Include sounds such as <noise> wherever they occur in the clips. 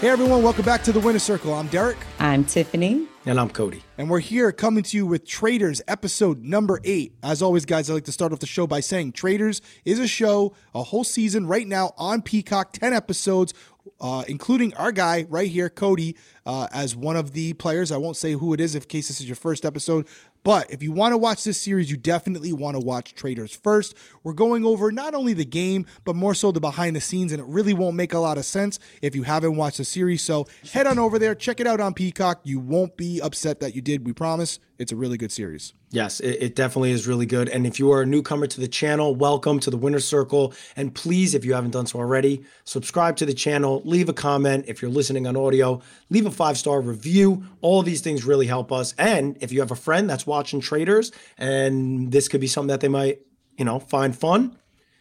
Hey everyone, welcome back to the Winner Circle. I'm Derrick. I'm Tiffany. And I'm Cody. And we're here coming to you with Traitors, episode number eight. As always, guys, I like to start off the show by saying Traitors is a show, a whole season right now on Peacock, 10 episodes, uh, including our guy right here, Cody, uh, as one of the players. I won't say who it is in case this is your first episode, but if you want to watch this series, you definitely want to watch Traitors first. We're going over not only the game, but more so the behind the scenes, and it really won't make a lot of sense if you haven't watched the series. So head on over there, check it out on Peacock. You won't be upset that you did. We promise. It's a really good series. Yes, it, it, definitely is really good. And if you are a newcomer to the channel, welcome to the Winner Circle. And please, if you haven't done so already, subscribe to the channel, leave a comment. If you're listening on audio, leave a five star review. All these things really help us. And if you have a friend that's watching traitors and this could be something that they might, you know, find fun,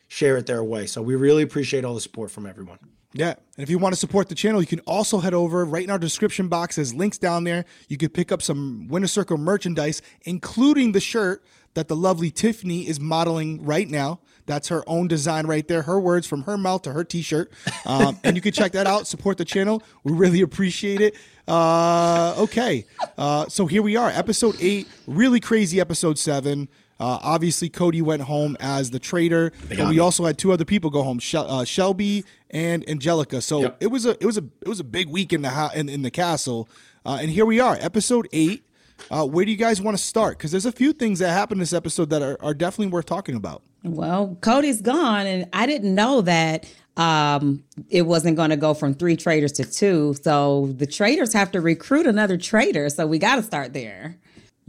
share it their way. So we really appreciate all the support from everyone. Yeah. And if you want to support the channel, you can also head over right in our description box. There's links down there. You could pick up some Winner Circle merchandise, including the shirt that the lovely Tiffany is modeling right now. That's her own design right there. Her words from her mouth to her t-shirt. <laughs> Um, and you can check that out. Support the channel. We really appreciate it. Uh, okay. Uh, so here we are, episode eight. Really crazy episode seven. Uh, obviously, Cody went home as the traitor, but we also had two other people go home, Shel- uh, Shelby and Angelica. So yep. it was a it was a it was a big week in the ha- in, in the castle, uh, and here we are, episode eight. Uh, where do you guys want to start? Because there's a few things that happened this episode that are, are definitely worth talking about. Well, Cody's gone, and I didn't know that um, it wasn't going to go from three traitors to two. So the traitors have to recruit another traitor. So we got to start there.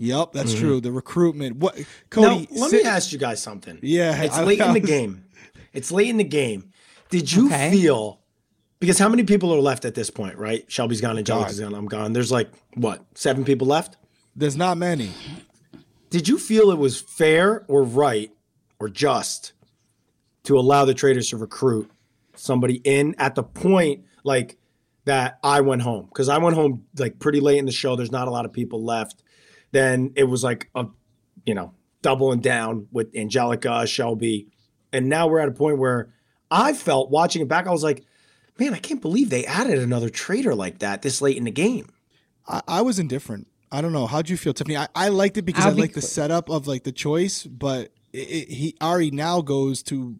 Yep, that's mm-hmm. true. The recruitment. What Cody? Now, let sit, me ask you guys something. Yeah, it's I, late I, in the <laughs> game. It's late in the game. Did you okay. feel? Because how many people are left at this point? Right, Shelby's gone, and Angelica's gone. I'm gone. There's like what seven people left. There's not many. Did you feel it was fair or right or just to allow the traitors to recruit somebody in at the point like that I went home because I went home like pretty late in the show. There's not a lot of people left then it was like a, you know, doubling down with Angelica, Shelby. And now we're at a point where I felt watching it back, I was like, man, I can't believe they added another traitor like that this late in the game. I, I was indifferent. I don't know. How'd you feel, Tiffany? I, I liked it because I'll I like the setup of like the choice, but it, it, he Arie now goes to,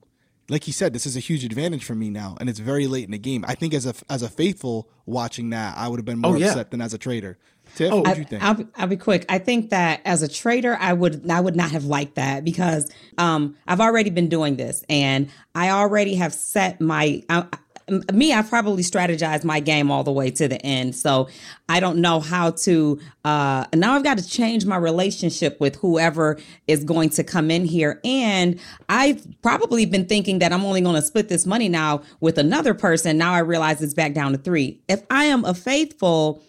like he said, this is a huge advantage for me now, and it's very late in the game. I think as a as a faithful watching that, I would have been more oh, yeah. upset than as a traitor. Tiff, oh, what do you think? I'll be, I'll be quick. I think that as a traitor, I would I would not have liked that because um, I've already been doing this, and I already have set my. I, me, I've probably strategized my game all the way to the end. So I don't know how to. Uh, now I've got to change my relationship with whoever is going to come in here. And I've probably been thinking that I'm only going to split this money now with another person. Now I realize it's back down to three. If I am a faithful,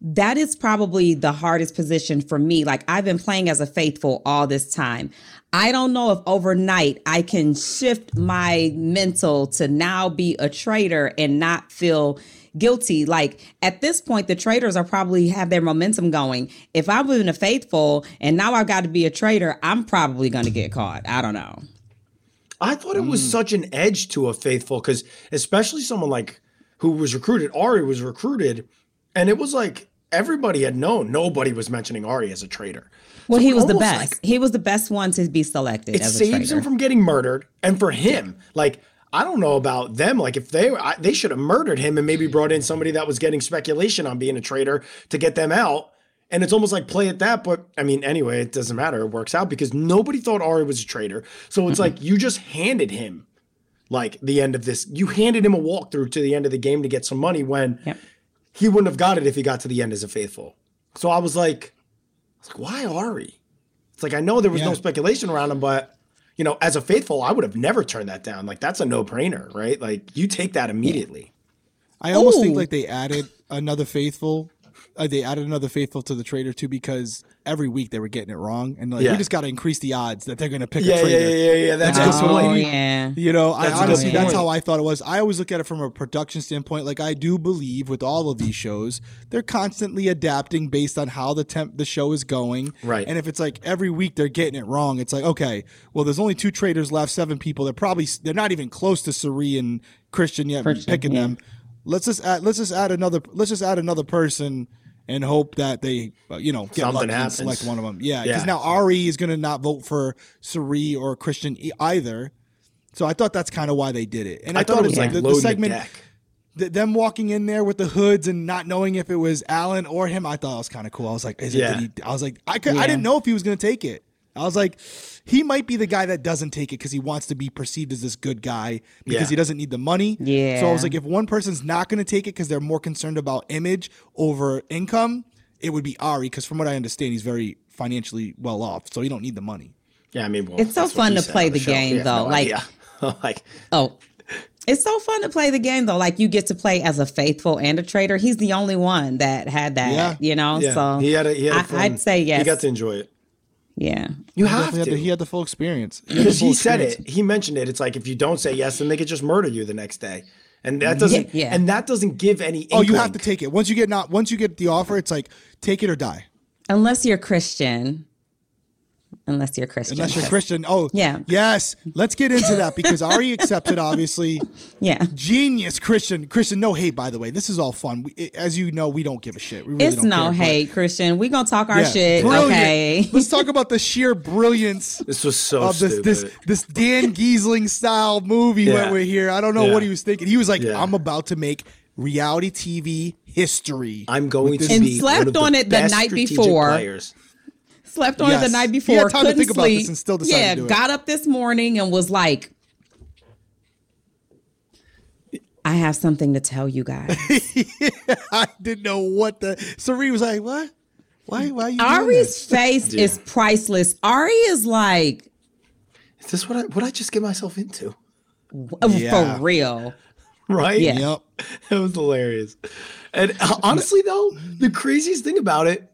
that is probably the hardest position for me. Like I've been playing as a faithful all this time. I don't know if overnight I can shift my mental to now be a traitor and not feel guilty. Like at this point, the traitors are probably have their momentum going. If I'm been a faithful and now I've got to be a traitor, I'm probably going to get caught. I don't know. I thought it was mm. such an edge to a faithful because especially someone like who was recruited, Arie was recruited, and it was like everybody had known nobody was mentioning Arie as a traitor. Well, so he was the best. Like, he was the best one to be selected. It saves him from getting murdered, and for him, yeah. like I don't know about them. Like if they I, they should have murdered him and maybe brought in somebody that was getting speculation on being a traitor to get them out. And it's almost like play at that, but I mean, anyway, it doesn't matter. It works out because nobody thought Arie was a traitor. So it's mm-hmm. like you just handed him like the end of this. You handed him a walkthrough to the end of the game to get some money when yep he wouldn't have got it if he got to the end as a faithful. So I was like, I was like, why Arie? It's like I know there was yeah. no speculation around him, but you know, as a faithful, I would have never turned that down. Like that's a no brainer, right? Like you take that immediately. I almost Ooh. think like they added another faithful. Uh, they added another faithful to the traitor too because every week they were getting it wrong, and like yeah. we just got to increase the odds that they're going to pick yeah, a traitor. Yeah, yeah, yeah, That's oh, point. yeah. You know, that's I honestly that's how I thought it was. I always look at it from a production standpoint. Like I do believe with all of these shows, they're constantly adapting based on how the temp the show is going. Right. And if it's like every week they're getting it wrong, it's like okay, well, there's only two traitors left, seven people. They're probably they're not even close to Cirie and Christian yet Christian, picking yeah. them let's just add let's just add another let's just add another person and hope that they uh, you know get Something lucky and select one of them. Yeah, because Yeah. now Arie is going to not vote for Cirie or Christian either. So I thought that's kind of why they did it. And I, I thought it was like the, the segment the th- them walking in there with the hoods and not knowing if it was Alan or him, I thought it was kind of cool. I was like, is it? Yeah. Did he, I was like, I could, I didn't know if he was going to take it. I was like, he might be the guy that doesn't take it because he wants to be perceived as this good guy because Yeah. he doesn't need the money. Yeah. So I was like, if one person's not going to take it because they're more concerned about image over income, it would be Arie because from what I understand, he's very financially well off, so he don't need the money. Yeah, I mean, well, It's so fun to play on the game, Yeah, though, no like- <laughs> like, Oh, it's so fun to play the game though. Like you get to play as a faithful and a traitor. He's the only one that had that. Yeah. You know, yeah, so he had a, he had a I, fun, I'd say yes. He got to enjoy it. Yeah. You He have definitely had to. the- he had the full experience because full he said experience. it. He mentioned it. It's like if you don't say yes, then they could just murder you the next day, and that doesn't. Yeah, yeah. And that doesn't give any. Oh, you have to take it once you get not once you get the offer. It's like take it or die. Unless you're Christian. Unless you're Christian. Unless you're Christian. Oh, Yeah. Yes. Let's get into that because Arie <laughs> accepted, obviously. Yeah. Genius Christian. Christian, no hate, by the way. This is all fun. We, eh, as you know, we don't give a shit. We really It's don't no care, but- hate, Christian. We gonna talk our Yeah, shit. brilliant. Okay. Let's talk about the sheer brilliance <laughs> This was so of this stupid. this this Dan Gheesling style movie Yeah. when we're here. I don't know Yeah. what he was thinking. He was like, Yeah. I'm about to make reality TV history. I'm going to this- And slept one of the on it the night before. Players. Slept on it the night before. had time couldn't think about sleep. this and still decided yeah, to do it. got up this morning and was like, I have something to tell you guys. <laughs> I didn't know what the Sari was like, what? Why why are you Arie's this? face Yeah. is priceless. Arie is like, Is this what I what I just get myself into? oh, Yeah. for real. Right? Yeah. Yep. <laughs> It was hilarious. And uh, honestly, though, the craziest thing about it,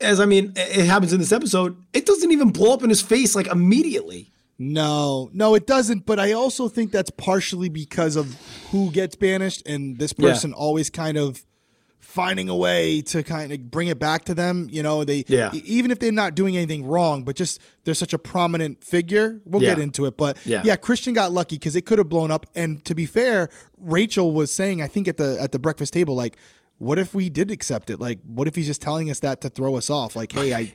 as I mean, it happens in this episode, it doesn't even blow up in his face like immediately. No, no, it doesn't. But I also think that's partially because of who gets banished, and this Yeah. person always kind of finding a way to kind of bring it back to them. You know, they Yeah. even if they're not doing anything wrong, but just they're such a prominent figure. We'll get into it, but Yeah. yeah, Christian got lucky because it could have blown up. And to be fair, Rachel was saying, I think at the at the breakfast table, like. What if we did accept it? Like, what if he's just telling us that to throw us off? Like, hey, I, <laughs>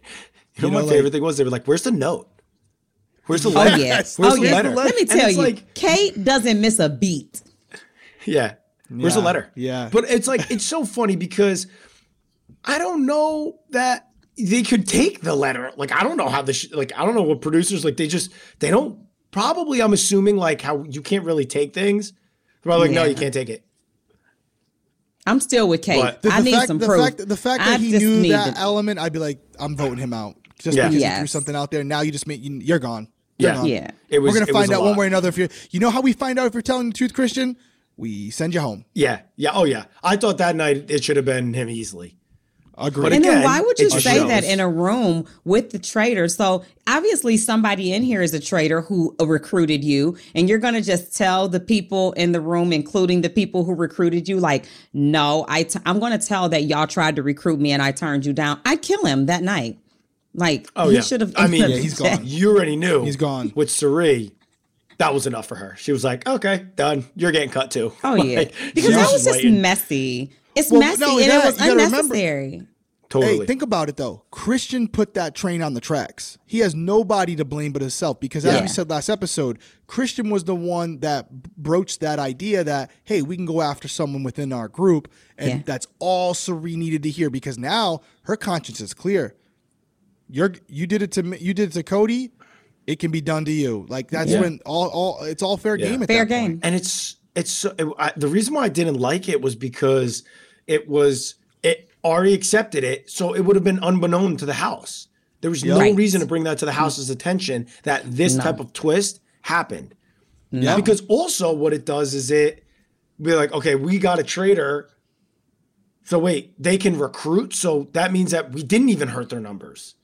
You know, know, my like- favorite thing was they were like, "Where's the note? Where's the <laughs> Oh letter? yes. Where's oh the yes. letter?" Let me tell you, like, Kate doesn't miss a beat. <laughs> Yeah. Where's the letter? yeah. But it's like it's so funny because I don't know that they could take the letter. Like I don't know how the sh- like I don't know what producers like they just they don't probably I'm assuming like how you can't really take things. They're probably like no you can't take it. I'm still with Kate. But- The, I the need fact, some the proof. Fact, the fact I that he knew that to- element, I'd be like, I'm voting him out just Yeah. because he threw something out there. Now you just made you, you're gone. You're Yeah. gone. Yeah. It was We're gonna find a out one way or another if you're. You know how we find out if you're telling the truth, Christian? We send you home. Yeah. Yeah. Oh yeah. I thought that night it should have been him easily. Agreed. But And then why would you it just say that in a room with the traitor? So obviously somebody in here is a traitor who uh, recruited you, and you're gonna just tell the people in the room, including the people who recruited you, like, no, I t- I'm gonna tell that y'all tried to recruit me and I turned you down. I kill him that night. Like Oh he yeah. should have. I mean, Yeah, <laughs> he's gone. You already knew He's gone. with Cirie. That was enough for her. She was like, "Okay, done. You're getting cut too." Oh yeah, <laughs> because that was just waiting. messy. It's Well, messy no, and you it was you gotta remember- unnecessary. Totally. Hey, think about it though. Christian put that train on the tracks. He has nobody to blame but himself because, as Yeah. we said last episode, Christian was the one that broached that idea that hey, we can go after someone within our group, and Yeah. that's all Cirie needed to hear because now her conscience is clear. You're you did it to me, you did it to Cody. It can be done to you. Like that's Yeah. when all all it's all fair Yeah. game at Fair that point. game. and it's it's so, it, I, the reason why I didn't like it was because it was it already accepted it, so it would have been unbeknown to the house. There was no Right. reason to bring that to the house's attention that this No. type of twist happened. Yeah. Because also what it does is it be like, okay, we got a traitor. So wait, they can recruit. So that means that we didn't even hurt their numbers.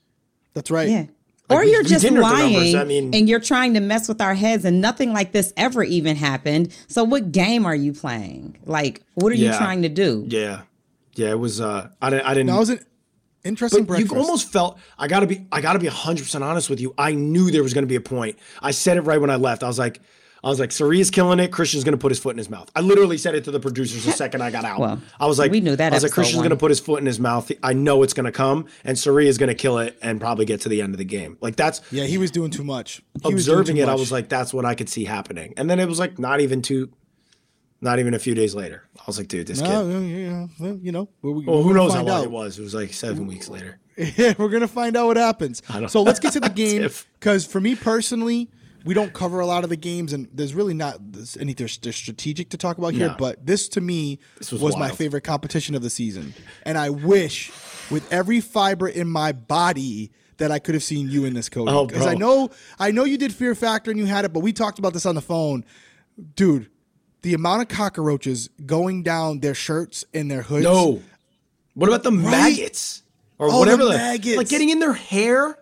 That's right. Yeah. Like, or we- you're we just didn't hurt the numbers. lying I mean- and you're trying to mess with our heads and nothing like this ever even happened. So what game are you playing? Like, what are you trying to do? Yeah, yeah. It was. uh I didn't. I didn't. That was an interesting But you breakfast. almost felt I gotta be I gotta be hundred percent honest with you. I knew there was gonna be a point. I said it right when I left. I was like, I was like, Cirie's killing it. Christian's gonna put his foot in his mouth. I literally said it to the producers the <laughs> second I got out. Well, I was like, we knew that I was like, Christian's gonna put his foot in his mouth. I know it's gonna come, and Cirie's gonna kill it and probably get to the end of the game. Like that's Yeah, he was doing too much. He observing too it. I was like, that's what I could see happening. And then it was like not even two, not even a few days later. I was like, dude, this no, kid. yeah, yeah, well, you know, we're, Well, we're who knows how long out. it was? It was like seven weeks later. <laughs> Yeah, we're gonna find out what happens. don't- So let's get to the <laughs> game because for me personally, we don't cover a lot of the games, and there's really not anything st- strategic to talk about here. No. But this to me This was, was my favorite competition of the season, and I wish with every fiber in my body that I could have seen you in this, Cody. Oh, Because I know I know you did Fear Factor and you had it, but we talked about this on the phone, dude. The amount of cockroaches going down their shirts and their hoods. No. What about the maggots or Oh, whatever the the maggots. like getting in their hair?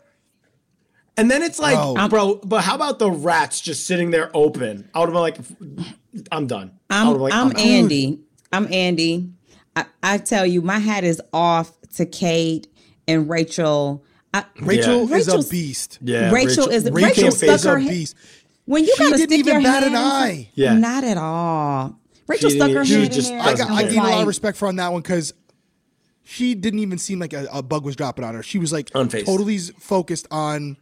And then it's like, Bro. bro, but how about the rats just sitting there open? I would have been like, I'm done. I I'm, would've been like, I'm out. Andie. I'm Andie. I, I tell you, my hat is off to Kate and Rachel. I, Rachel Yeah. is a beast. Yeah, Rachel, is Rachel Rachel stuck is a her head. beast. When you She gotta didn't stick even your bat head an eye. Yeah. not at all. Rachel She stuck her she head just in there. I, got, I care. gave a lot of respect for on that one because she didn't even seem like a, a bug was dropping on her. She was like Unfazed. totally focused on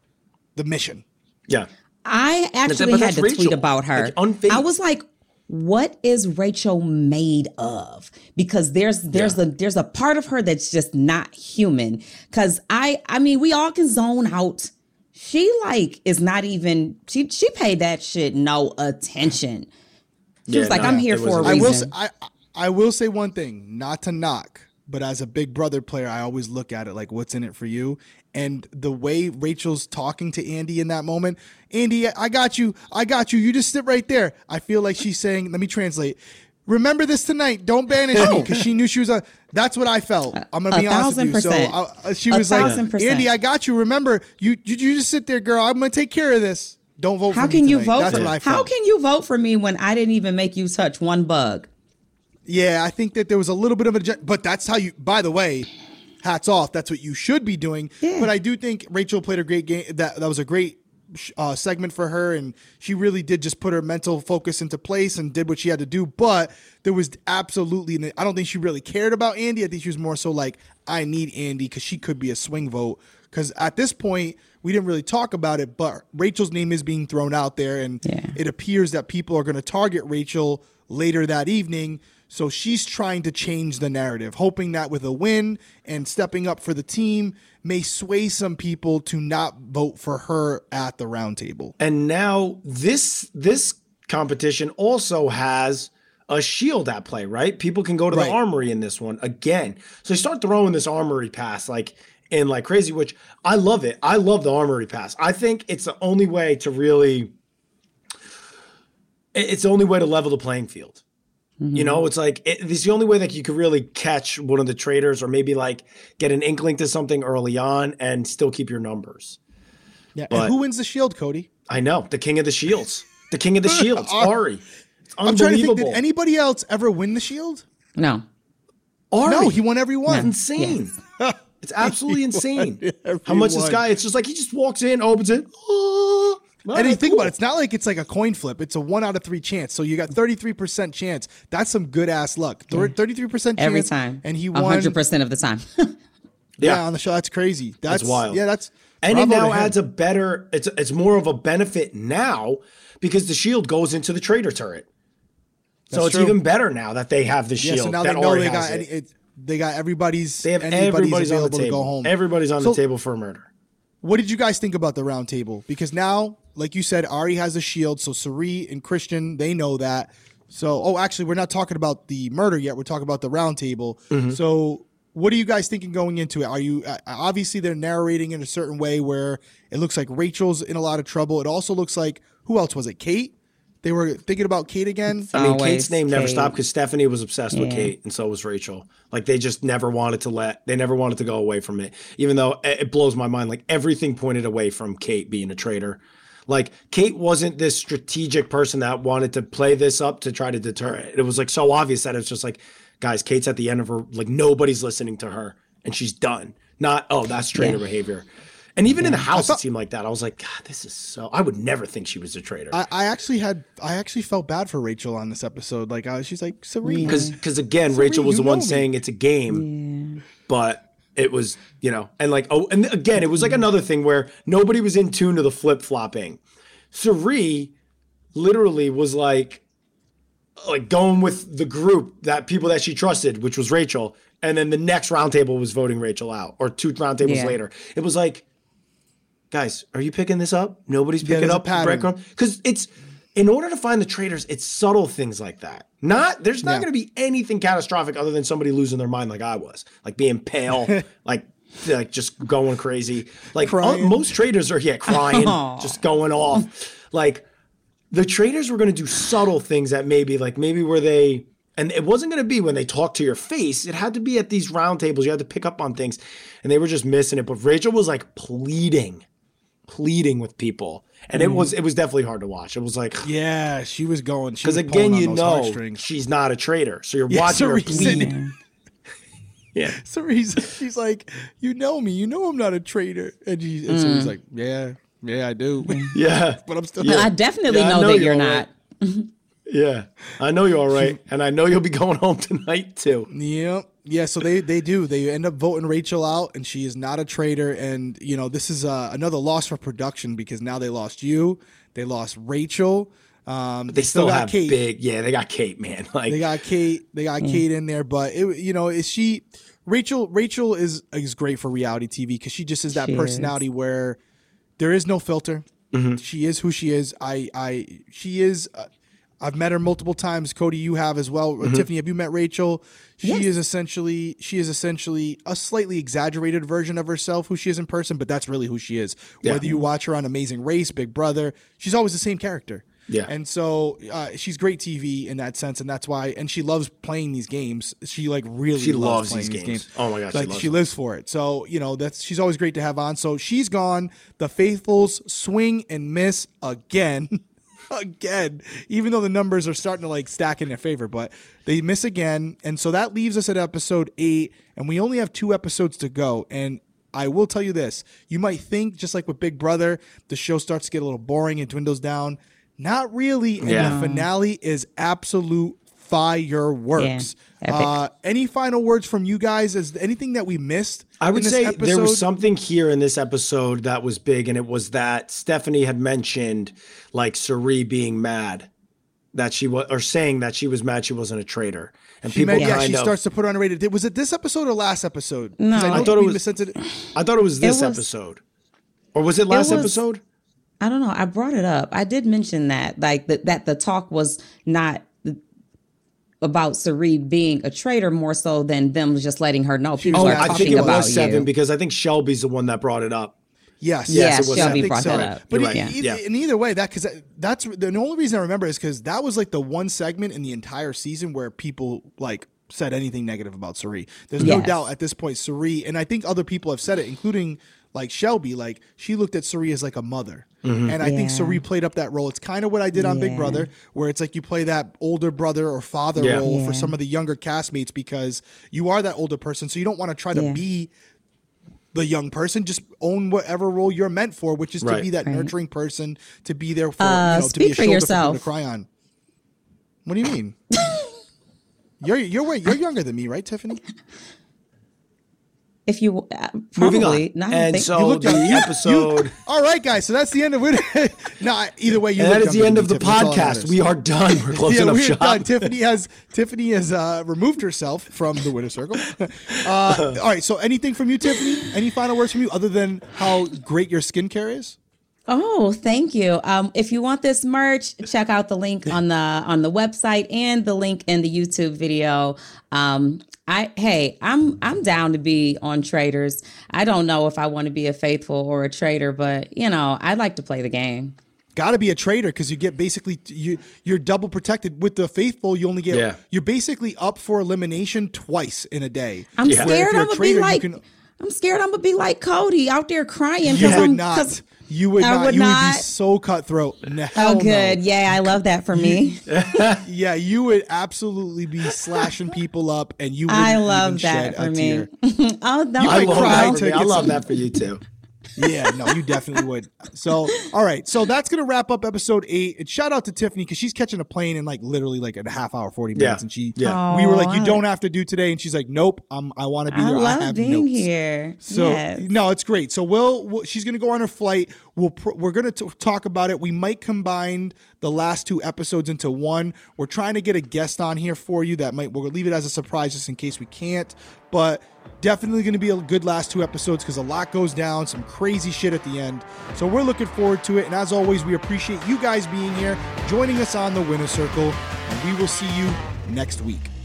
the mission. Yeah. I actually but had that's to tweet about her. Like. I was like, what is Rachel made of? Because there's there's Yeah. a there's a part of her that's just not human. Cause I I mean we all can zone out. She like is not even she she paid that shit no attention. She Yeah, was like, no, I'm it here was for a a- I will reason. say, I I will say one thing, not to knock, but as a Big Brother player, I always look at it like what's in it for you. And the way Rachel's talking to Andie in that moment, Andie, I got you, I got you. You just sit right there. I feel like she's saying, let me translate. Remember this tonight. Don't banish me because she knew she was a. That's what I felt. I'm gonna be honest with you. thousand percent. So I, she A was like, thousand percent. Andie, I got you. Remember, you, you you just sit there, girl. I'm gonna take care of this. Don't vote How for me can you vote That's for what I How can you vote for me when I didn't even make you touch one bug? Yeah, I think that there was a little bit of a, but that's how you. By the way, hats off. That's what you should be doing. Yeah. But I do think Rachel played a great game. That that was a great uh, segment for her, and she really did just put her mental focus into place and did what she had to do. But there was absolutely, I don't think she really cared about Andie. I think she was more so like, I need Andie because she could be a swing vote. Because at this point, we didn't really talk about it, but Rachel's name is being thrown out there, and Yeah. it appears that people are going to target Rachel later that evening. So she's trying to change the narrative, hoping that with a win and stepping up for the team may sway some people to not vote for her at the roundtable. And now this this competition also has a shield at play, right? People can go to Right. the armory in this one again. So they start throwing this armory pass like in like crazy, which I love it. I love the armory pass. I think it's the only way to really it's the only way to level the playing field. You know, mm-hmm. it's like it, it's the only way that you could really catch one of the traitors or maybe like get an inkling to something early on and still keep your numbers. Yeah. But- and who wins the shield, Cody? I know the king of the shields, the king of the <laughs> shields, Arie. It's I'm trying to think, unbelievable. did anybody else ever win the shield? No. Arie, No, he won every it's one. insane. It's absolutely <laughs> insane. How much this guy? It's just like he just walks in, opens it. Oh, And you think about it, it's not like it's like a coin flip. It's a one out of three chance. So you got 33% chance. That's some good ass luck. 33% chance. Every time. And he won. hundred percent of the time. <laughs> Yeah, Yeah. on the show. That's crazy. That's, wild. Yeah, that's. And it now adds a better. It's it's more of a benefit now because the shield goes into the traitor turret. so That's it's true. even better now that they have the shield. Yeah, shield. so now that they know they has got any, it. it, they got everybody's They have anybody's everybody's on the available to table. go home. Everybody's on So- the table for a murder. What did you guys think about the round table? Because now, like you said, Arie has a shield, so Cirie and Christian they know that. So, oh, actually, we're not talking about the murder yet. We're talking about the round table. Mm-hmm. So, what are you guys thinking going into it? Are you uh, obviously they're narrating in a certain way where it looks like Rachel's in a lot of trouble. It also looks like who else was it? Kate. They were thinking about Kate again. I mean, Always Kate's name never stopped because Stephanie was obsessed with Kate, and so was Rachel. Like they just never wanted to let, they never wanted to go away from it. Even though it it blows my mind, like everything pointed away from Kate being a traitor. Like Kate wasn't this strategic person that wanted to play this up to try to deter it. It was like so obvious that it's just like, guys, Kate's at the end of her, like nobody's listening to her, and she's done. Not oh, that's traitor Yeah. behavior. And even in the house, it seemed like that. I was like, God, this is so. I would never think she was a traitor. I, I actually had I actually felt bad for Rachel on this episode. Like I, she's like Serene. Because mm. because again, Rachel was the one me. saying it's a game, but it was you know, and like oh, and again, it was like another thing where nobody was in tune to the flip flopping. Cirie literally was like like going with the group that people that she trusted, which was Rachel, and then the next roundtable was voting Rachel out, or two roundtables Yeah. later. It was like, guys, are you picking this up? Nobody's picking up pattern. because it's in order to find the traitors, it's subtle things like that. Not there's not Yeah. going to be anything catastrophic other than somebody losing their mind, like I was, like being pale, <laughs> like like just going crazy. Like uh, most traitors are yeah crying, <laughs> just going off. Like the traitors were going to do subtle things that maybe like maybe where they and it wasn't going to be when they talked to your face it had to be at these round tables you had to pick up on things and they were just missing it but rachel was like pleading pleading with people and it mm. was it was definitely hard to watch it was like yeah, she was going. because Because again you know she's not a traitor so you're Yeah, watching her Cerise. plead <laughs> <laughs> yeah Cerise, she's like, you know me, you know I'm not a traitor, and, she, and Cerise mm. like, yeah, yeah, I do, yeah <laughs> but I'm still. Yeah. I definitely Yeah, I know, know that you're you're not. right. Yeah i know you're all right <laughs> and i know you'll be going home tonight too Yep. Yeah, so they they do. They end up voting Rachel out, and she is not a traitor. And you know, this is uh, another loss for production because now they lost you, they lost Rachel. Um, they still, got have big yeah they got kate man <laughs> like They got Kate. They got Kate in there, but it, you know, is she Rachel? Rachel is is great for reality TV because she just is that She is. personality where there is no filter. Mm-hmm. She is who she is. I I she is. Uh, I've met her multiple times. Cody, you have as well. Mm-hmm. Tiffany, have you met Rachel? She Yes. is essentially she is essentially a slightly exaggerated version of herself, who she is in person, but that's really who she is. Yeah. Whether you watch her on Amazing Race, Big Brother, she's always the same character. Yeah. And so uh, she's great TV in that sense, and that's why. And she loves playing these games. She like really She loves, loves playing these these games. games. Oh my gosh, she like loves she lives for it. So you know that's she's always great to have on. So she's gone. The faithfuls swing and miss again. <laughs> again, even though the numbers are starting to like stack in their favor, but they miss again. And so that leaves us at episode eight, and we only have two episodes to go. And I will tell you this you might think, just like with Big Brother, the show starts to get a little boring and dwindles down. Not really. And Yeah. the finale is absolute fireworks. Yeah, uh, any final words from you guys? Is anything that we missed? I would in this say there was something here in this episode that was big, and it was that Stephanie had mentioned like Cirie being mad that she was, or saying that she was mad she wasn't a traitor, and She people meant, yeah, kind she of. starts to put on a rated. Was it this episode or last episode? No. I, I thought it was- misunderstood- I thought it was this was- episode, or was it last was- episode? I don't know. I brought it up. I did mention that, like that, that the talk was not about Cirie being a traitor more so than them just letting her know people was are asking I talking think it about was seven you. because I think Shelby's the one that brought it up. Yes, Yes, it was Shelby I think brought so. that up. But You're right. e- Yeah. in either way, that because that's the only reason I remember is because that was like the one segment in the entire season where people like said anything negative about Cirie. There's no Yes. doubt at this point Cirie, and I think other people have said it, including like Shelby. Like she looked at Cirie as like a mother, Mm-hmm. and I think Yeah. Cirie played up that role. It's kind of what I did on Big Brother, where it's like you play that older brother or father Yeah. role for some of the younger castmates because you are that older person, so you don't want to try to be the young person just own whatever role you're meant for, which is to be that Right. nurturing person, to be there for Uh, you know, to be a speak for shoulder yourself. people to cry on. What do you mean? <laughs> you're you're way, you're younger than me, right, Tiffany? If you uh, Moving on, not and think- so You look the. You- episode. All right, guys. So that's the end of it. <laughs> no, either way, you. and look that is the end of the Tiffany. That's all that podcast. We are done. We're <laughs> closing yeah, up we're shop. done. Tiffany has Tiffany has uh, removed herself from the winner circle. <laughs> Uh, all right. So anything from you, Tiffany? Any final words from you, other than how great your skincare is? Oh, thank you. Um, if you want this merch, check out the link on the on the website and the link in the YouTube video. Um, I hey, I'm I'm down to be on traitors. I don't know if I want to be a faithful or a traitor, but you know, I'd like to play the game. Got to be a traitor because you get basically you you're double protected with the faithful. You only get Yeah. you're basically up for elimination twice in a day. I'm Yeah. Scared you're a I'm gonna traitor, be like can- I'm scared I'm gonna be like Cody out there crying You because would I'm not. 'Cause- You would I not. would you would be so cutthroat. No, Oh, hell no. good. Yeah, I love that for me. <laughs> Yeah, you would absolutely be slashing people up, and you. I wouldn't love even that a for me. <laughs> oh, no, You I might love cry that until for me. I love that for you too. Yeah, no, you definitely would. So, all right. So that's going to wrap up episode eight. And shout out to Tiffany because she's catching a plane in like literally like a half hour, 40 minutes. Yeah. And she, Yeah. we were like, you don't have to do today. And she's like, nope, I'm, I want to be I there. I love have being notes. here. So yes. no, it's great. So we'll, we'll she's going to go on her flight. We'll pr- we're going to talk about it. We might combine the last two episodes into one. We're trying to get a guest on here for you that might we'll leave it as a surprise just in case we can't. But definitely going to be a good last two episodes because a lot goes down, some crazy shit at the end. So we're looking forward to it. And as always, we appreciate you guys being here, joining us on the Winner Circle, and we will see you next week.